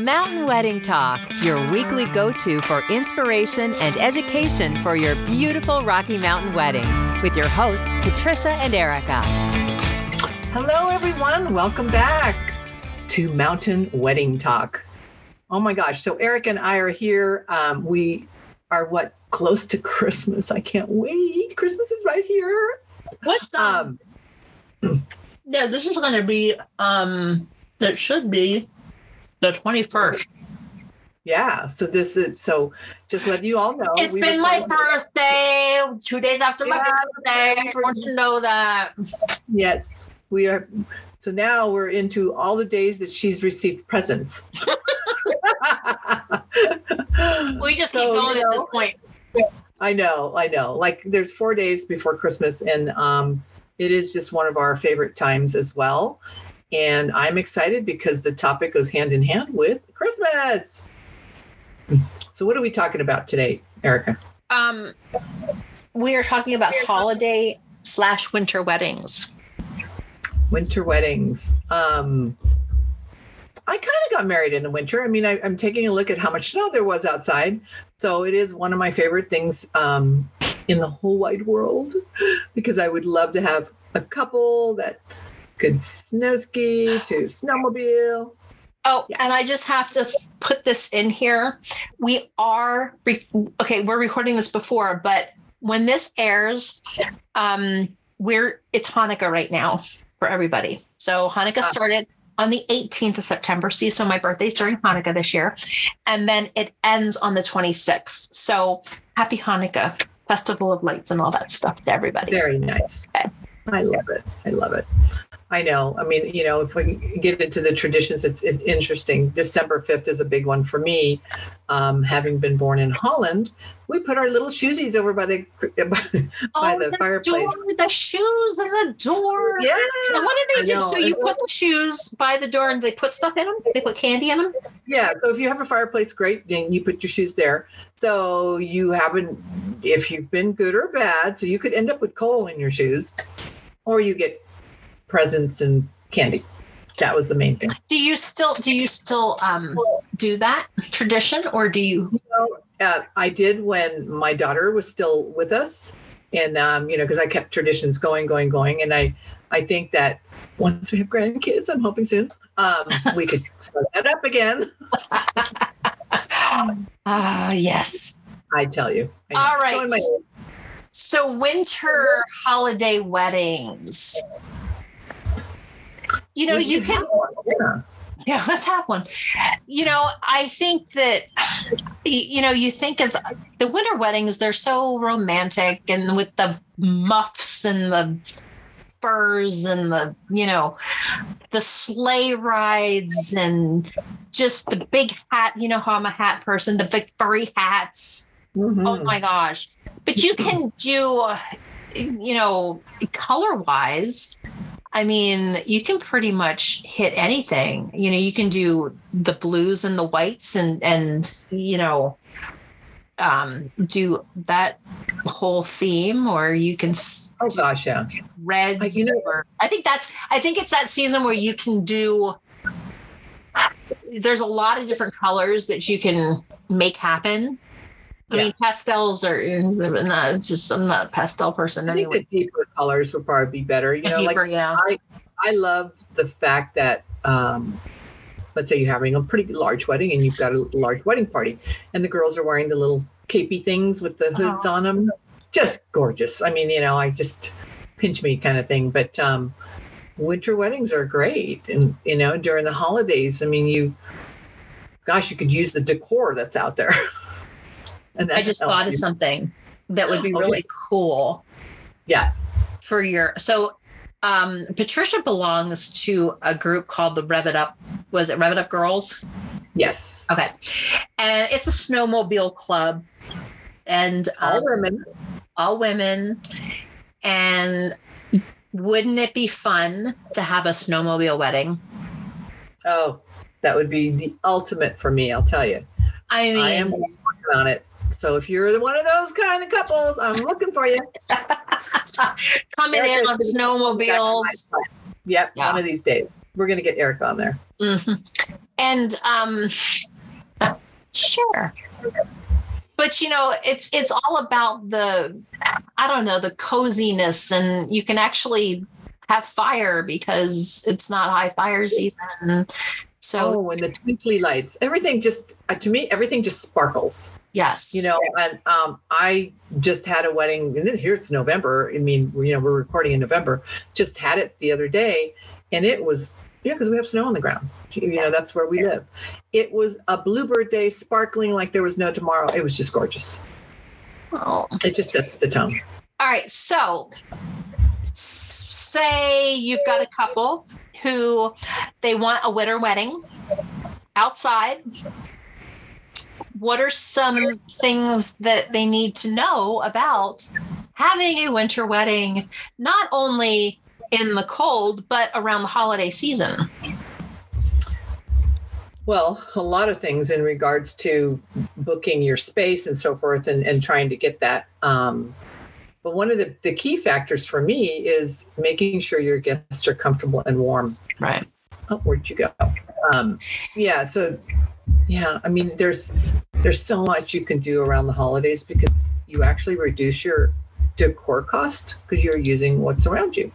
Mountain Wedding Talk, your weekly go to for inspiration and education for your beautiful Rocky Mountain wedding, with your hosts, Patricia and Erica. Hello, everyone. Welcome back to Mountain Wedding Talk. Oh my gosh. So, Eric and I are here. Um, we are what? Close to Christmas. I can't wait. Christmas is right here. What's the? Um, yeah, this is going to be. um That should be the twenty first. Yeah. So this is so. Just let you all know. It's been my birthday. Two days after yeah. my birthday. I want to know that. Yes, we are. So now we're into all the days that she's received presents. we just so, keep going you know, at this point. I know, I know. Like there's four days before Christmas, and um, it is just one of our favorite times as well. And I'm excited because the topic goes hand in hand with Christmas. So, what are we talking about today, Erica? Um, we are talking about holiday slash winter weddings. Winter weddings. Um, I kind of got married in the winter. I mean, I, am taking a look at how much snow there was outside. So it is one of my favorite things um, in the whole wide world because I would love to have a couple that could snow ski to snowmobile. Oh, yeah. and I just have to put this in here. We are, re- okay, we're recording this before, but when this airs, um, we're, it's Hanukkah right now for everybody. So Hanukkah ah. started on the 18th of September. See, so my birthday's during Hanukkah this year. And then it ends on the 26th. So happy Hanukkah, Festival of Lights, and all that stuff to everybody. Very nice. Okay. I love it. I love it. I know. I mean, you know, if we get into the traditions, it's, it's interesting. December 5th is a big one for me. Um, having been born in Holland, we put our little shoesies over by the by, oh, the, the, fireplace. Door, the shoes and the door. Yeah. And what did they do? So you put the shoes by the door and they put stuff in them? They put candy in them? Yeah. So if you have a fireplace, great. And you put your shoes there. So you haven't, if you've been good or bad, so you could end up with coal in your shoes or you get presents and candy. That was the main thing. Do you still do you still um, do that tradition, or do you? you know, uh, I did when my daughter was still with us, and um, you know, because I kept traditions going, going, going, and I, I think that once we have grandkids, I'm hoping soon, um, we could start that up again. Ah, uh, yes. I tell you. I All right. So winter holiday weddings. You know, you can. Yeah. yeah, let's have one. You know, I think that, you know, you think of the winter weddings, they're so romantic and with the muffs and the furs and the, you know, the sleigh rides and just the big hat. You know how I'm a hat person, the big furry hats. Mm-hmm. Oh my gosh. But you can do, you know, color wise, I mean, you can pretty much hit anything. You know, you can do the blues and the whites and and you know um do that whole theme or you can oh gosh yeah reds you know, or, i think that's i think it's that season where you can do there's a lot of different colors that you can make happen I yeah. mean, pastels are not it's just I'm not a pastel person I anyway. think the deeper colors would probably be better. You know, deeper, like yeah. I, I love the fact that um, let's say you're having a pretty large wedding and you've got a large wedding party, and the girls are wearing the little capey things with the hoods oh. on them. Just gorgeous. I mean, you know, I just pinch me kind of thing. But um, winter weddings are great, and you know, during the holidays, I mean, you, gosh, you could use the decor that's out there. And I just thought of something that would be really cool. Yeah. For your so um Patricia belongs to a group called the Rev It Up. Was it Rev It Up Girls? Yes. Okay. And it's a snowmobile club. And all um, women. All women. And wouldn't it be fun to have a snowmobile wedding? Oh, that would be the ultimate for me, I'll tell you. I mean, I am working on it. So if you're one of those kind of couples, I'm looking for you. Coming in on snowmobiles. Yep, yeah. one of these days. We're going to get Eric on there. Mm-hmm. and um, sure. But you know, it's it's all about the I don't know the coziness, and you can actually have fire because it's not high fire season. So, oh, and the twinkly lights, everything just uh, to me, everything just sparkles. Yes. You know, and um, I just had a wedding, and here it's November. I mean, you know, we're recording in November. Just had it the other day, and it was, yeah, because we have snow on the ground. You know, that's where we live. It was a bluebird day, sparkling like there was no tomorrow. It was just gorgeous. Oh. It just sets the tone. All right. So, say you've got a couple who they want a winter wedding outside what are some things that they need to know about having a winter wedding, not only in the cold, but around the holiday season? Well, a lot of things in regards to booking your space and so forth and, and trying to get that. Um, but one of the, the key factors for me is making sure your guests are comfortable and warm. Right. Oh, where'd you go? Um, yeah. So, yeah, I mean, there's there's so much you can do around the holidays because you actually reduce your decor cost because you're using what's around you.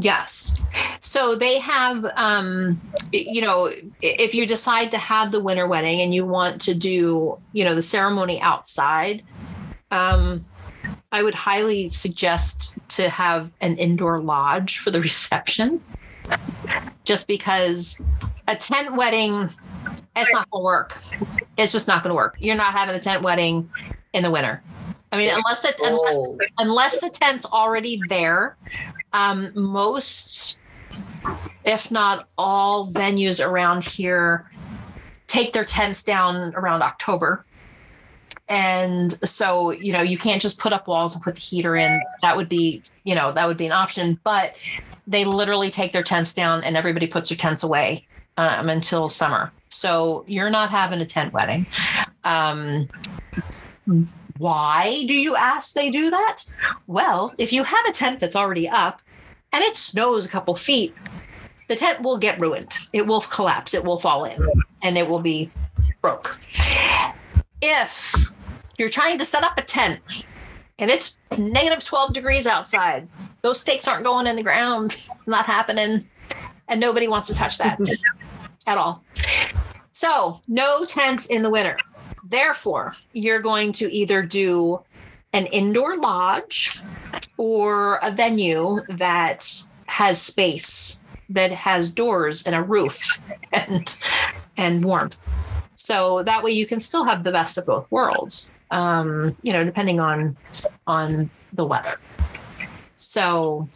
Yes. So they have, um, you know, if you decide to have the winter wedding and you want to do, you know, the ceremony outside, um, I would highly suggest to have an indoor lodge for the reception, just because a tent wedding it's not gonna work. It's just not gonna work. You're not having a tent wedding in the winter. I mean, unless the unless, oh. unless the tent's already there, um, most, if not all, venues around here take their tents down around October. And so, you know, you can't just put up walls and put the heater in. That would be, you know, that would be an option. But they literally take their tents down and everybody puts their tents away um, until summer. So you're not having a tent wedding. Um, why do you ask they do that? Well, if you have a tent that's already up and it snows a couple feet, the tent will get ruined. It will collapse, it will fall in, and it will be broke. If you're trying to set up a tent and it's negative 12 degrees outside, those stakes aren't going in the ground. It's not happening. And nobody wants to touch that at all. So, no tents in the winter. Therefore, you're going to either do an indoor lodge or a venue that has space that has doors and a roof and and warmth. So that way you can still have the best of both worlds um, you know depending on on the weather. So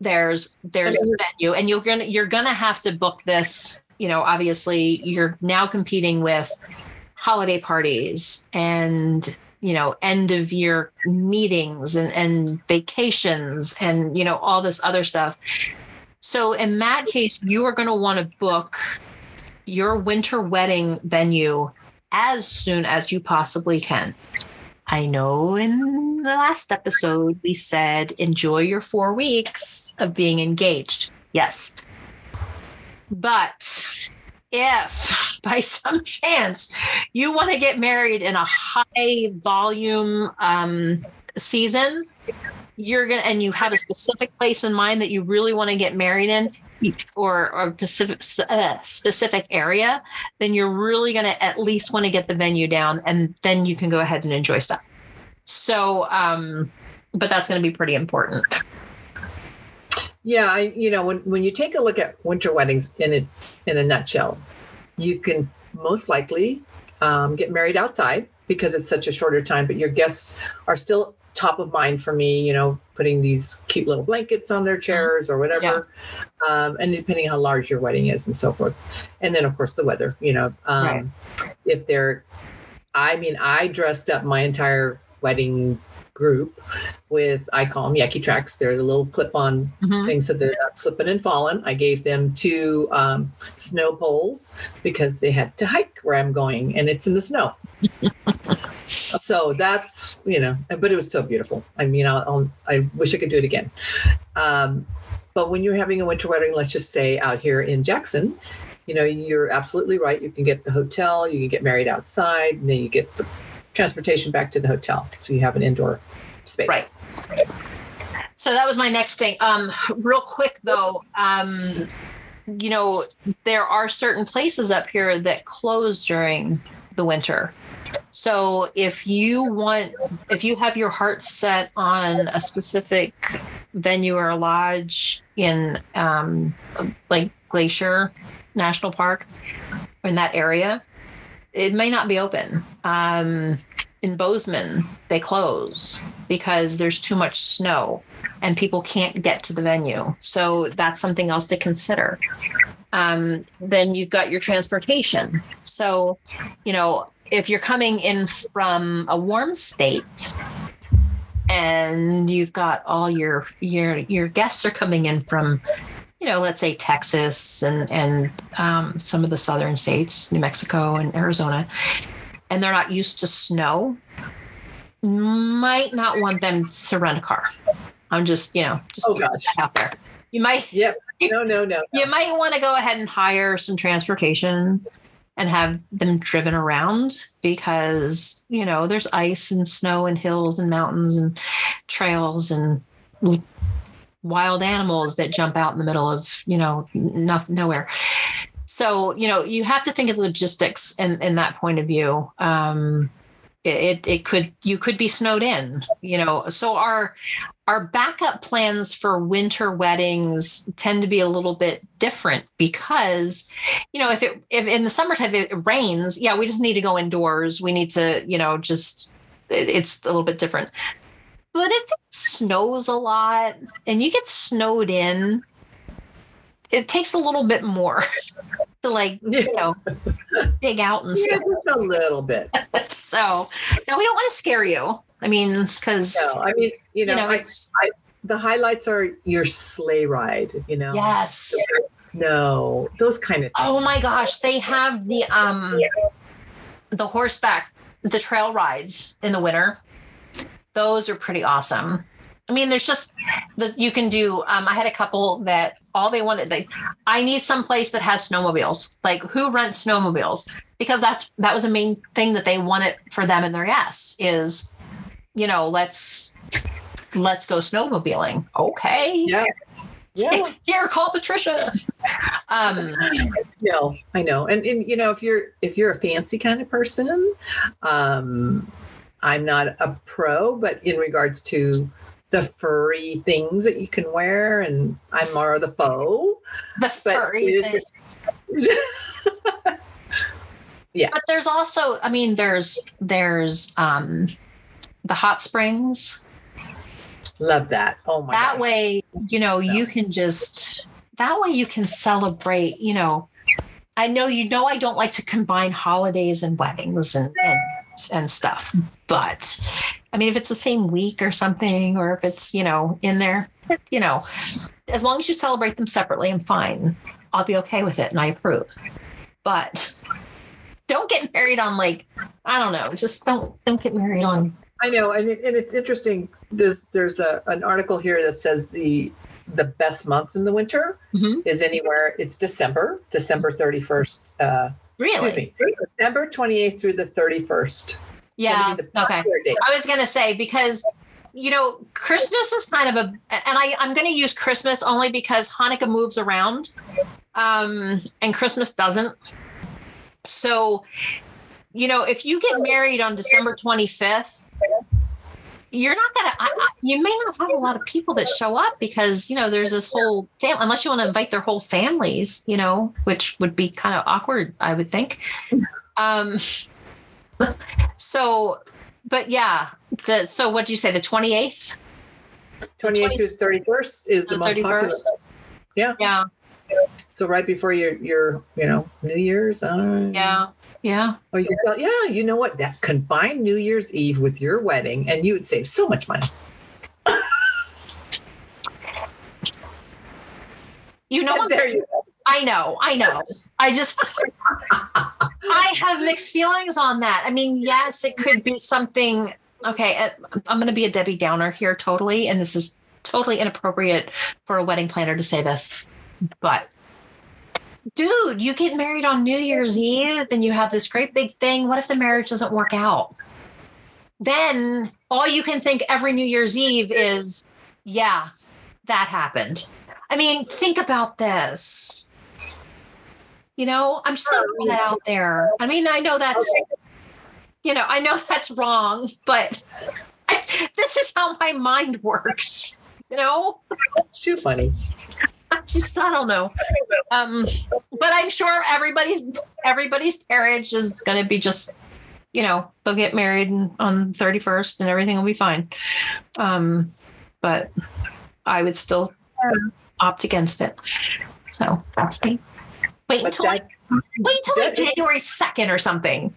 there's there's a venue and you're gonna you're gonna have to book this you know obviously you're now competing with holiday parties and you know end of year meetings and, and vacations and you know all this other stuff so in that case you are going to want to book your winter wedding venue as soon as you possibly can I know in the last episode we said enjoy your four weeks of being engaged. Yes. But if by some chance you want to get married in a high volume um, season, you're gonna and you have a specific place in mind that you really want to get married in or or specific uh, specific area then you're really going to at least want to get the venue down and then you can go ahead and enjoy stuff. So um but that's going to be pretty important yeah I, you know when, when you take a look at winter weddings in its in a nutshell you can most likely um, get married outside because it's such a shorter time but your guests are still top of mind for me, you know, putting these cute little blankets on their mm-hmm. chairs or whatever. Yeah. Um, and depending how large your wedding is and so forth. And then, of course, the weather, you know, um, right. if they're, I mean, I dressed up my entire wedding group with I call them Yaktrax. They're the little clip-on mm-hmm. things so they're not slipping and falling. I gave them two um, snow poles because they had to hike where I'm going, and it's in the snow. so that's you know but it was so beautiful i mean I'll, I'll, i wish i could do it again um, but when you're having a winter wedding let's just say out here in jackson you know, you're absolutely right. You can get the hotel, you can get married outside, and then you get the transportation back to the hotel. So you have an indoor space. Right. So that was my next thing. Um, real quick though, um, you know, there are certain places up here that close during the winter. So if you want, if you have your heart set on a specific venue or lodge in um, like Glacier National Park in that area, it may not be open. Um, in Bozeman, they close because there's too much snow and people can't get to the venue. So that's something else to consider. Um, then you've got your transportation. So, you know, if you're coming in from a warm state and you've got all your your your guests are coming in from you know let's say texas and and um, some of the southern states new mexico and arizona and they're not used to snow might not want them to rent a car. I'm just you know just oh, out there. You might yep no no no, no. you might want to go ahead and hire some transportation and have them driven around because you know there's ice and snow and hills and mountains and trails and wild animals that jump out in the middle of you know no, nowhere. So you know you have to think of logistics in in that point of view. Um it it could you could be snowed in you know. So our our backup plans for winter weddings tend to be a little bit different because you know if it if in the summertime it rains yeah we just need to go indoors. We need to you know just it's a little bit different but if it snows a lot and you get snowed in it takes a little bit more to like you know dig out and yeah, stuff. just a little bit. so now we don't want to scare you. I mean, because no, I mean, you know, you know I, I, the highlights are your sleigh ride. You know, yes, snow, those kind of. Things. Oh my gosh, they have the um, the horseback, the trail rides in the winter. Those are pretty awesome. I mean, there's just that you can do. Um, I had a couple that all they wanted, they, I need some place that has snowmobiles. Like who rents snowmobiles? Because that's that was a main thing that they wanted for them and their guests is, you know, let's let's go snowmobiling. Okay. Yeah. Yeah. Here, call Patricia. Um, no, I know. And, and you know, if you're if you're a fancy kind of person, um, I'm not a pro, but in regards to the furry things that you can wear, and I'm more the faux. The furry things. yeah. But there's also, I mean, there's there's um the hot springs. Love that. Oh my That gosh. way, you know, you can just that way you can celebrate, you know. I know you know I don't like to combine holidays and weddings and and, and stuff, but I mean, if it's the same week or something, or if it's, you know, in there, you know, as long as you celebrate them separately, I'm fine. I'll be okay with it and I approve. But don't get married on like, I don't know, just don't don't get married on I know, and, it, and it's interesting. There's there's a, an article here that says the the best month in the winter Mhm. is anywhere. It's December, December 31st. Uh, really. me, December 28th through the 31st. Yeah. Gonna be the Okay. date. I was gonna say because you know Christmas is kind of a, and I I'm gonna use Christmas only because Hanukkah moves around, um, and Christmas doesn't. So, you know, if you get married on December 25th, you're not gonna. I, I, you may not have a lot of people that show up because you know there's this whole family. Unless you want to invite their whole families, you know, which would be kind of awkward, I would think. Um, so, but yeah, the so what do you say? The 28th? 28th through the 31st is the, The most popular. 31st? Yeah. Yeah. So right before your your you know New Year's. Uh, Yeah. Yeah. Oh, you yeah. You know what? That combine New Year's Eve with your wedding, and you would save so much money. You know what? there you go. I know. I know. I just I have mixed feelings on that. I mean, yes, it could be something. Okay, uh, I'm going to be a Debbie Downer here, totally, and this is totally inappropriate for a wedding planner to say this, but dude, you get married on New Year's Eve, then you have this great big thing. What if the marriage doesn't work out? Then all you can think every New Year's Eve is, yeah, that happened. I mean, think about this. You know, I'm just put that out there. I mean, I know that's, you know, I know that's wrong, but I, this is how my mind works. You know, too funny. I just I don't know. Um, but I'm sure everybody's everybody's marriage is going to be just, you know, they'll get married on 31st and everything will be fine. Um, but I would still opt against it. So that's me. Wait until that, like, wait until like January 2nd or something.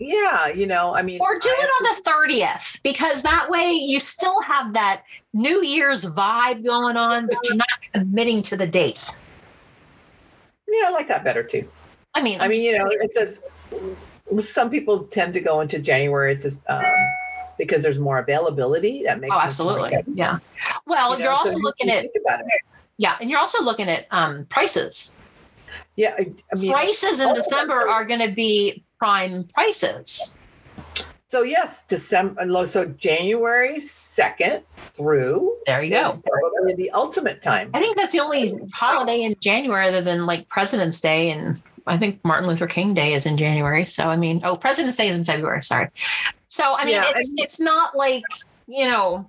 Yeah, you know, I mean, or do it on the 30th because that way you still have that New Year's vibe going on, but you're not committing to the date. Yeah, I like that better too. I mean, I mean, you know, it says some people tend to go into January. It's just um, because there's more availability. That makes oh, absolutely, yeah. Well, you are also so looking at yeah, and you're also looking at um, prices. Yeah, I, I mean, prices in December are going to be prime prices. So yes, December. Uh, so January second through. There you go. Probably the ultimate time. I think that's the only holiday in January other than like President's Day and I think Martin Luther King Day is in January. So I mean, oh, President's Day is in February. Sorry. So I mean, yeah, it's it's not like you know.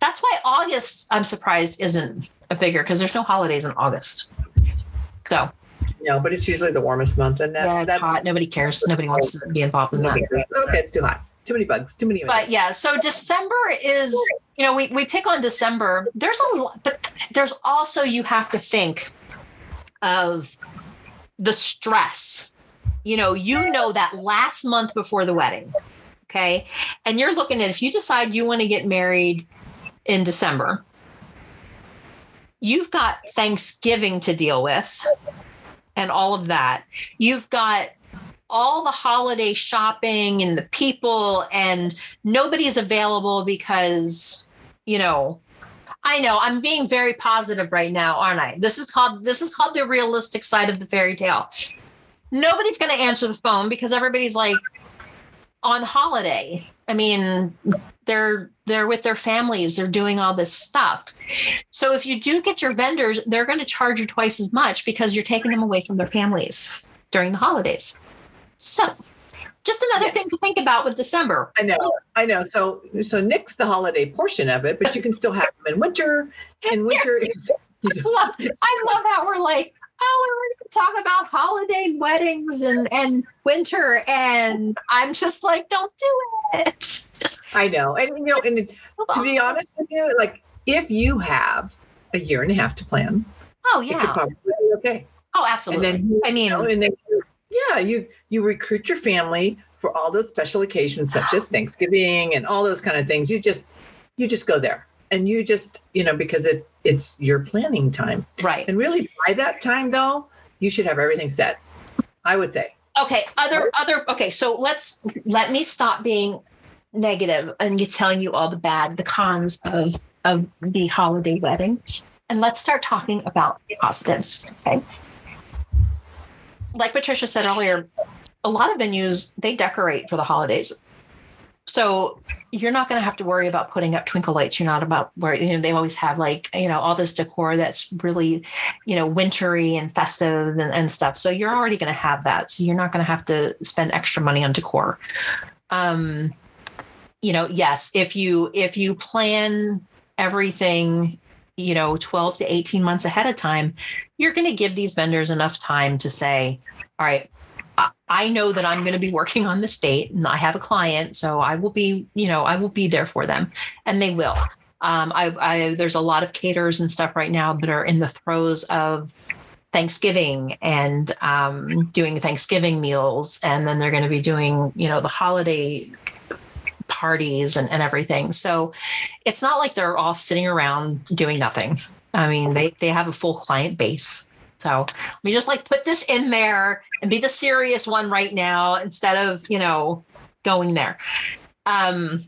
That's why August, I'm surprised, isn't a bigger because there's no holidays in August. So no, but it's usually the warmest month, and that, yeah, it's hot. Nobody cares. Nobody wants to be involved in that. Okay, it's too hot. Too many bugs. Too many. But yeah, so December is you know we we pick on December. There's a lot, but there's also you have to think of the stress. You know, you know that last month before the wedding, okay, and you're looking at if you decide you want to get married in December, you've got Thanksgiving to deal with and all of that. You've got all the holiday shopping and the people, and nobody's available because, you know, I know I'm being very positive right now, aren't I? This is called this is called the realistic side of the fairy tale. Nobody's going to answer the phone because everybody's like on holiday. I mean, they're they're with their families. They're doing all this stuff. So if you do get your vendors they're going to charge you twice as much because you're taking them away from their families during the holidays. So just another yes. thing to think about with december. I know i know. So so nix the holiday portion of it but you can still have them in winter and winter is I love, I love how we're like oh, we're going to talk about holiday weddings and, and winter. And I'm just like, don't do it. Just, I know. And, you know, and to be honest with you, like if you have a year and a half to plan, oh, yeah. probably be okay. Oh, absolutely. And then, I mean, you know, and then, yeah, you, you recruit your family for all those special occasions such as Thanksgiving and all those kind of things. You just, you just go there and you just you know because it it's your planning time. Right. And really by that time though you should have everything set i would say. Okay other other okay so let's let me stop being negative and telling you all the bad the cons of of the holiday wedding. And let's start talking about the positives okay? Like patricia said earlier a lot of venues they decorate for the holidays so you're not going to have to worry about putting up twinkle lights. You're not about where you know they always have like you know all this decor that's really you know wintry and festive and, and stuff. So you're already going to have that. So you're not going to have to spend extra money on decor. Um, you know, yes, if you if you plan everything you know 12 to 18 months ahead of time you're going to give these vendors enough time to say all right I know that I'm going to be working on this date and I have a client, so I will be, you know, I will be there for them and they will. Um, I, I, there's a lot of caterers and stuff right now that are in the throes of Thanksgiving and um, doing Thanksgiving meals, and then they're going to be doing, you know, the holiday parties and, and everything. So it's not like they're all sitting around doing nothing. I mean, they they have a full client base. So let me just like put this in there and be the serious one right now instead of, you know, going there. Um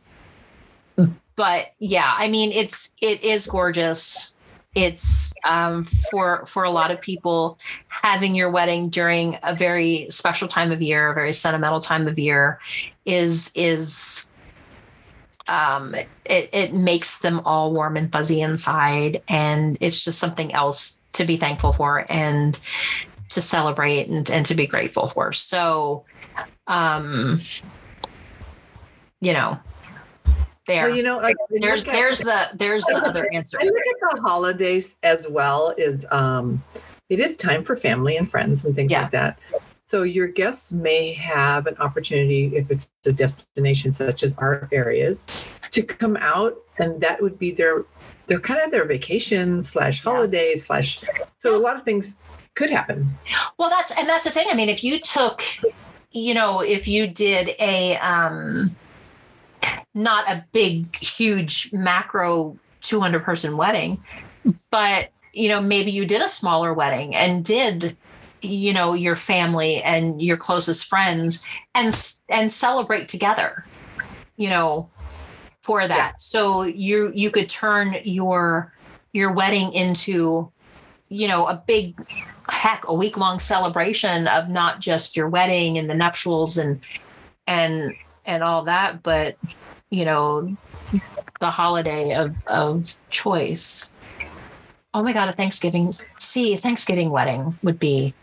but yeah, I mean it's it is gorgeous. it's um, for for a lot of people having your wedding during a very special time of year, a very sentimental time of year, is is um, it, it makes them all warm and fuzzy inside, and it's just something else to be thankful for and to celebrate and, and to be grateful for. So, um, you know, there. Well, you know, like there's there's the there's the other answer. I look at the holidays as well. Is um, it is time for family and friends and things Yeah. like that. So your guests may have an opportunity, if it's a destination such as our areas, to come out, and that would be their their kind of their vacation slash Yeah. holiday slash. So a lot of things could happen. Well, that's and that's the thing. I mean, if you took, you know, if you did a um not a big, huge macro 200 person wedding, but you know, maybe you did a smaller wedding and did you know your family and your closest friends and and celebrate together you know for that. So you you could turn your your wedding into you know a big heck a week long celebration of not just your wedding and the nuptials and and and all that but you know the holiday of of choice. Oh my god a thanksgiving see thanksgiving wedding would be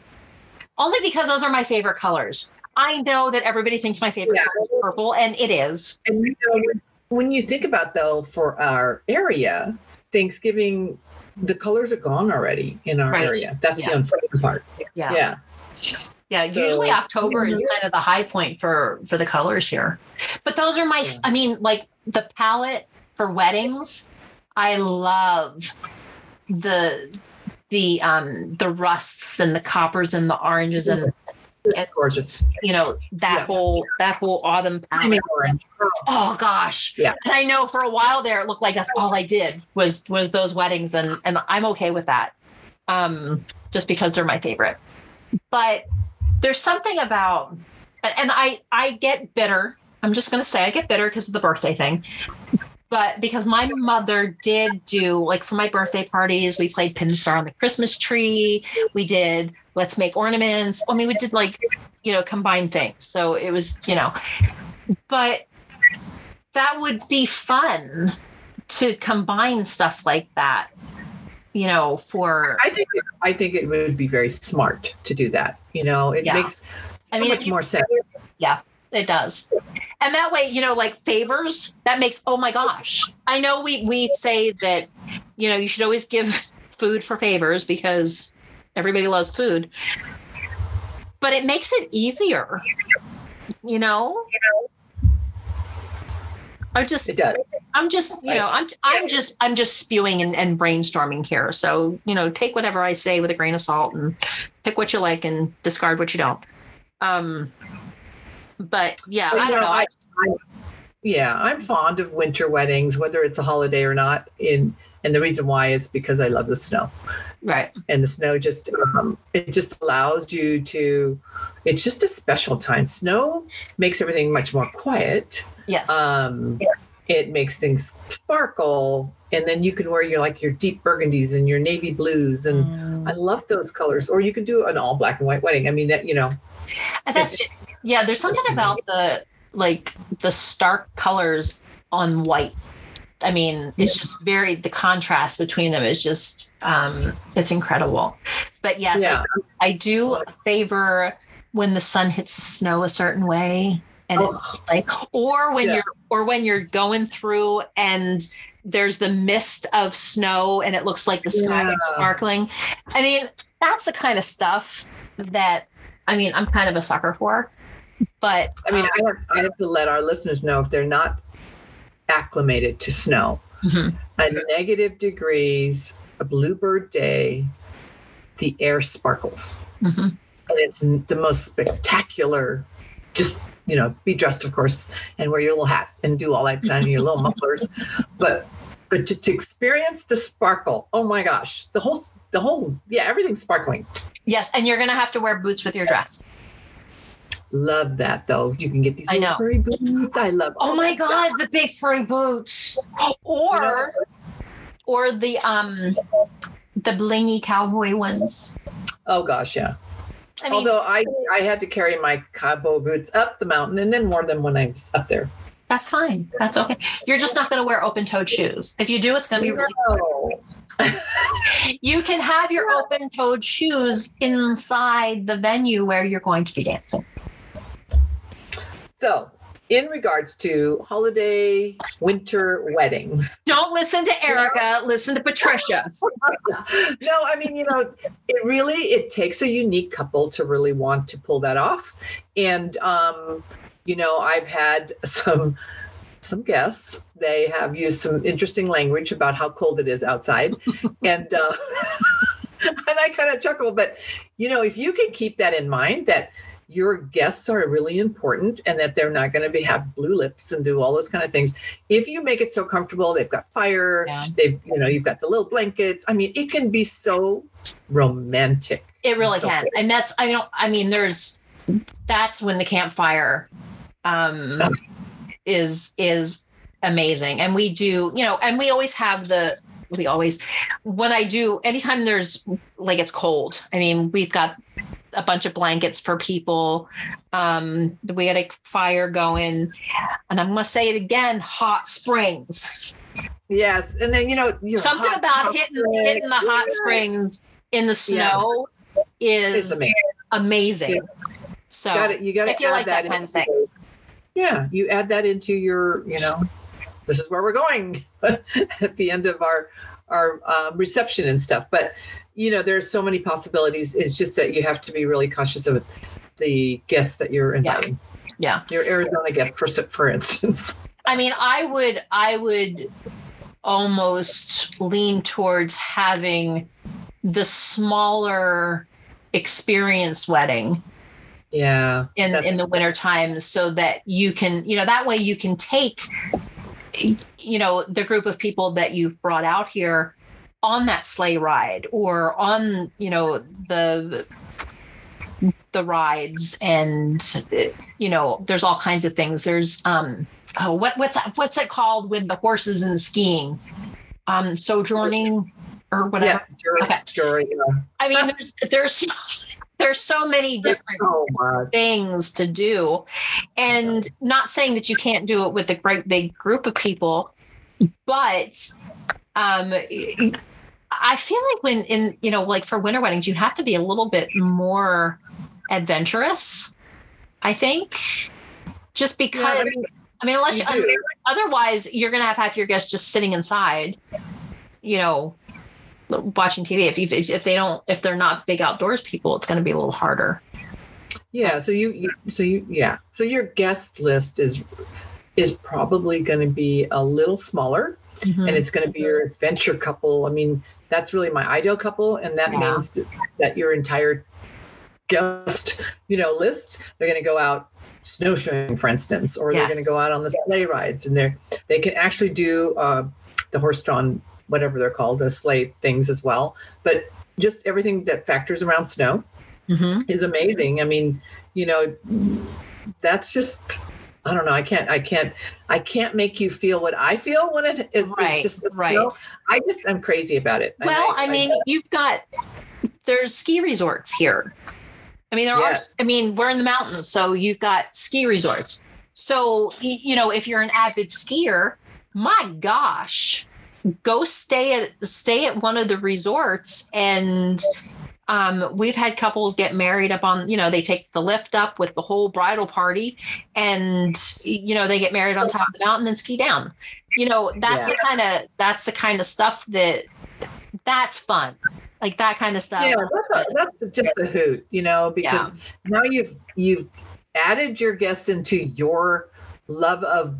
only because those are my favorite colors. I know that everybody thinks my favorite Yeah. color is purple and it is. And you know, when- you think about though, for our area, Thanksgiving, the colors are gone already in our Right. area. That's Yeah. the unfortunate part. yeah Yeah. Yeah, So- usually October is kind of the high point for for the colors here. But those are my Yeah. I mean like the palette for weddings, I love the the um the rusts and the coppers and the oranges and It's gorgeous. you know that Yeah. whole that whole autumn palette. orange. Oh gosh. Yeah. And I know for a while there it looked like that's all I did was was those weddings and and I'm okay with that. Um just because they're my favorite. But there's something about and I I get bitter. I'm just going to say I get bitter because of the birthday thing. But because my mother did do like for my birthday parties, we played Pin Star on the Christmas tree. We did let's make ornaments. I mean, we did like, you know, combined things. So it was, you know, but that would be fun to combine stuff like that, you know, for I think it, I think it would be very smart to do that. You know, it Yeah. makes so I mean, much you- more sense. It does. And that way, you know, like favors, that makes oh my gosh. I know we we say that, you know, you should always give food for favors because everybody loves food. But it makes it easier. You know? I just It does. I'm just, you know, I'm I'm just I'm just spewing and, and brainstorming here. So, you know, take whatever I say with a grain of salt and pick what you like and discard what you don't. Um but yeah, Well, I don't know, know. I, I- Yeah, I'm fond of winter weddings, whether it's a holiday or not. In and the reason why is because I love the snow. right. and the snow just um, it just allows you to it's just a special time snow makes everything much more quiet Yes. um, it makes things sparkle and then you can wear your like your deep burgundies and your navy blues and Mm. i love those colors or you can do an all black and white wedding i mean that you know And that's yeah, there's something about the like the stark colors on white. I mean, it's just very the contrast between them is just um it's incredible. But yes, yeah I do favor when the sun hits the snow a certain way and Oh. it's like or when Yeah. you're or when you're going through and there's the mist of snow and it looks like the sky is sparkling. I mean, that's the kind of stuff that I mean, I'm kind of a sucker for. But i mean I have, I have to let our listeners know if they're not acclimated to snow Mhm. at negative degrees a bluebird day the air sparkles Mhm. and it's the most spectacular just you know be dressed of course and wear your little hat and do all that and your little mufflers but but to, to experience the sparkle oh my gosh the whole the whole yeah everything's sparkling yes, and you're gonna have to wear boots with your dress. Love that though you can get these I know. furry boots i love Oh my that stuff. god, the big furry boots. Or or the um the blingy cowboy ones. Oh gosh, yeah. I mean, Although I I had to carry my cowboy boots up the mountain and then wear them when I was up there. that's fine. That's okay. You're just not going to wear open-toed shoes. If you do, it's going to be really. No. You can have your open-toed shoes inside the venue where you're going to be dancing. So, in regards to holiday winter weddings, Don't listen to Erica. Listen to Patricia. no, I mean, you know, it really it takes a unique couple to really want to pull that off. And um, you know, I've had some some guests. They have used some interesting language about how cold it is outside. and uh and I kind of chuckle, but you know, if you can keep that in mind that your guests are really important and that they're not going to be have blue lips and do all those kind of things. If you make it so comfortable, they've got fire, Yeah. they've you know, you've got the little blankets. I mean, it can be so romantic. It really So can. good. And that's I don't I mean there's that's when the campfire um is is amazing. And we do, you know, and we always have the we always when I do anytime there's like it's cold. I mean, we've got a bunch of blankets for people. Um we had a fire going and I'm gonna say it again, hot springs. Yes, and then you know, Something hot about hitting chocolate. hitting the hot Yeah. springs in the snow It's is amazing. amazing. So got it. You got to add like that that, kind of thing. Yeah, you add that into your, you know, this is where we're going at the end of our our um, reception and stuff. But you know, there's so many possibilities. It's just that you have to be really cautious of the guests that you're inviting. Yeah. Your Arizona guest, for for instance. I mean, I would I would almost lean towards having the smaller experience wedding Yeah. in in the winter time so that you can, you know, that way you can take you know, the group of people that you've brought out here on that sleigh ride or on, you know, the the rides and you know there's all kinds of things. There's um oh what what's what's it called with the horses and skiing? Um skijoring or whatever? Yeah. Jury, Okay. i mean there's there's there's so many different So things to do. And not saying that you can't do it with a great big group of people but um i feel like when in you know like for winter weddings you have to be a little bit more adventurous i think just Yeah, because I mean, i mean unless you you, otherwise you're gonna have half your guests just sitting inside you know watching tv if you if they don't if they're not big outdoors people it's going to be a little harder Yeah, so you, you so you yeah. So your guest list is is probably going to be a little smaller Mm-hmm. and it's going to be your adventure couple. I mean, that's really my ideal couple and that Yeah. means that, your entire guest, you know, list, they're going to go out snowshoeing for instance or they're going to go out on the sleigh rides and they're they can actually do uh, the horse-drawn whatever they're called, the sleigh things as well. But just everything that factors around snow Mm-hmm. is amazing. I mean, you know, that's just I don't know. I can't I can't I can't make you feel what I feel when it is it's Right, just the right. snow. I just I'm crazy about it. Well, I mean, you've got there's ski resorts here. I mean, there Yes. are. I mean, we're in the mountains, so you've got ski resorts. So you know, if you're an avid skier, my gosh, go stay at stay at one of the resorts and. Um, we've had couples get married up on, you know, they take the lift up with the whole bridal party and, you know, they get married on top of the mountain and ski down. You know, that's the kind of, that's the kind of stuff that, that's fun. Like that kind of stuff. yeah, that's, a, that's just a hoot, you know, because now you've you've added your guests into your love of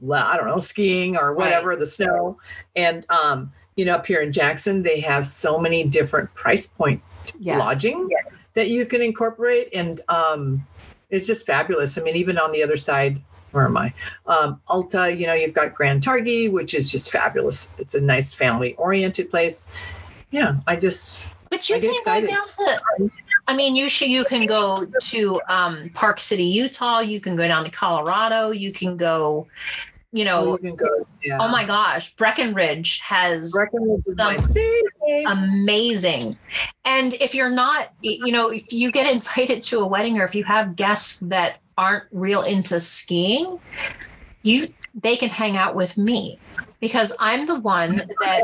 well, I don't know, skiing or whatever, the snow. And um, you know, up here in Jackson, they have so many different price point Yes. lodging that you can incorporate and um it's just fabulous i mean even on the other side where am i um alta you know you've got grand targhee which is just fabulous it's a nice family oriented place yeah i just But you I get can go down to. I mean, you should. You can go to um, Park City, Utah. You can go down to Colorado. You can go. You oh, know, Oh, can go- oh yeah. oh my gosh, Breckenridge has Breckenridge some amazing. And if you're not, you know, if you get invited to a wedding or if you have guests that aren't real into skiing, you they can hang out with me because I'm the one that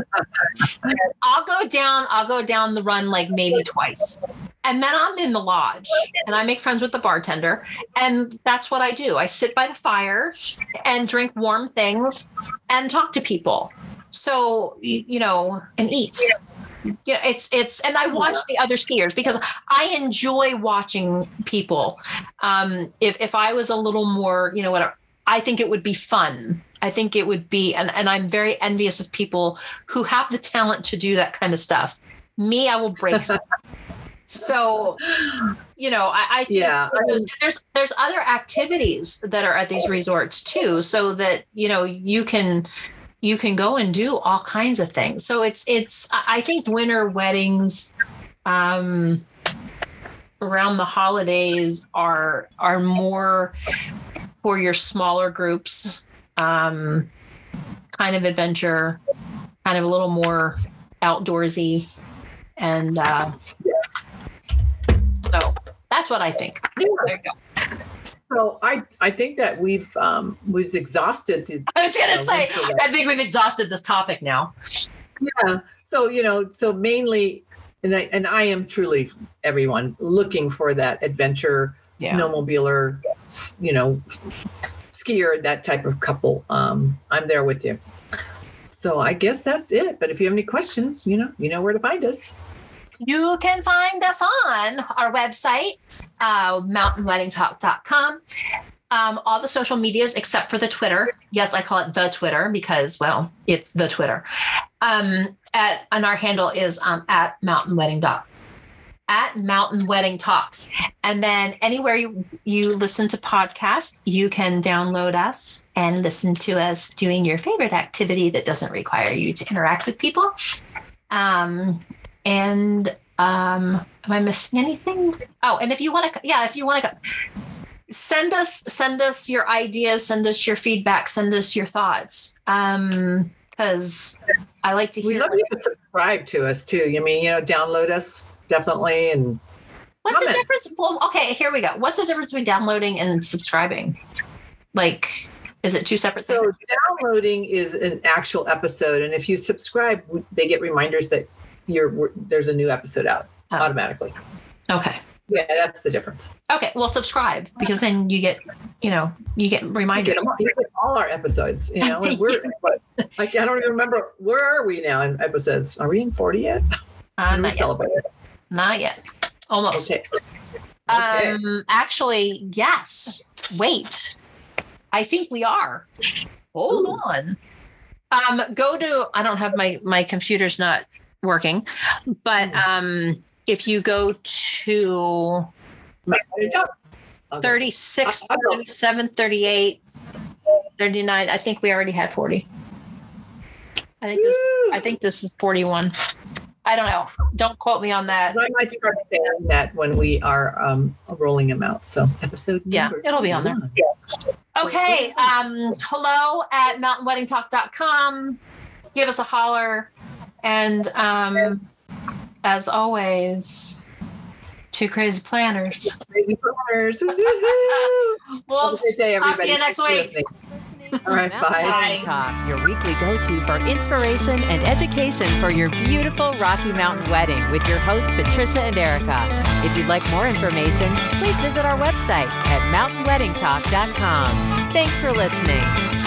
I'll go down, I'll go down the run like maybe twice. And then I'm in the lodge and I make friends with the bartender. And that's what I do. I sit by the fire and drink warm things and talk to people. So, you know, and eat. Yeah, it's it's and I watch the other skiers because I enjoy watching people. Um, if if I was a little more, you know, whatever, I think it would be fun. I think it would be, and and I'm very envious of people who have the talent to do that kind of stuff. Me, I will break. stuff. so, you know, I, I think Yeah. there's, there's other activities that are at these resorts too, so that you know you can you can go and do all kinds of things. So it's it's I I think winter weddings um around the holidays are are more for your smaller groups um kind of adventure kind of a little more outdoorsy and uh so that's what I think. There you go. So I, I think that we've um, we've exhausted the I was gonna Yeah, say. I think we've exhausted this topic now. yeah. So you know, so mainly, and I and I am truly everyone looking for that adventure Yeah. snowmobiler, you know, skier, that type of couple. Um, I'm there with you. So I guess that's it. But if you have any questions, you know, you know where to find us. You can find us on our website, uh, mountainweddingtalk.com. Um, all the social medias except for the Twitter. Yes, I call it the Twitter because, well, it's the Twitter. Um, at and our handle is um, at Mountain Wedding Talk. At Mountain Wedding Talk. And then anywhere you, you listen to podcasts, you can download us and listen to us doing your favorite activity that doesn't require you to interact with people. Um, and um, am I missing anything? Oh, and if you want to, yeah, if you want to send us, send us your ideas, send us your feedback, send us your thoughts. Um, because I like to hear We love you to subscribe to us too. You mean, you know, download us definitely and what's the difference. Well, okay, here we go. What's the difference between downloading and subscribing? Like, is it two separate So things? downloading is an actual episode, and if you subscribe, they get reminders that you're there's a new episode out Oh. automatically. Okay. Yeah, that's the difference. Okay. Well, subscribe because then you get, you know, you get reminders. you get all our episodes, you know. And we're like I don't even remember where are we now in episodes. Are we in forty yet? Uh, we not yet. celebrate. Not yet. Almost. Okay. Okay. Um, actually, yes. Wait. I think we are. Hold Ooh. on. Um, go to I don't have my my computer's not working, but Hmm. um if you go to My- I'll 36, 37, 38, 39, I think we already had 40. I think this Woo! I think this is 41. I don't know. Don't quote me on that. I might start saying that when we are um, rolling them out. So episode. Yeah, it'll be on there. one. Okay. Um, hello at mountainweddingtalk.com. Give us a holler. And um, as always, two crazy planners. Crazy planners. We'll Have a great day, talk to you next week. Listening. Listening to All right, Mountain bye. Wedding Talk, your weekly go-to for inspiration and education for your beautiful Rocky Mountain wedding with your hosts Patricia and Erica. If you'd like more information, please visit our website at mountainweddingtalk.com. Thanks for listening.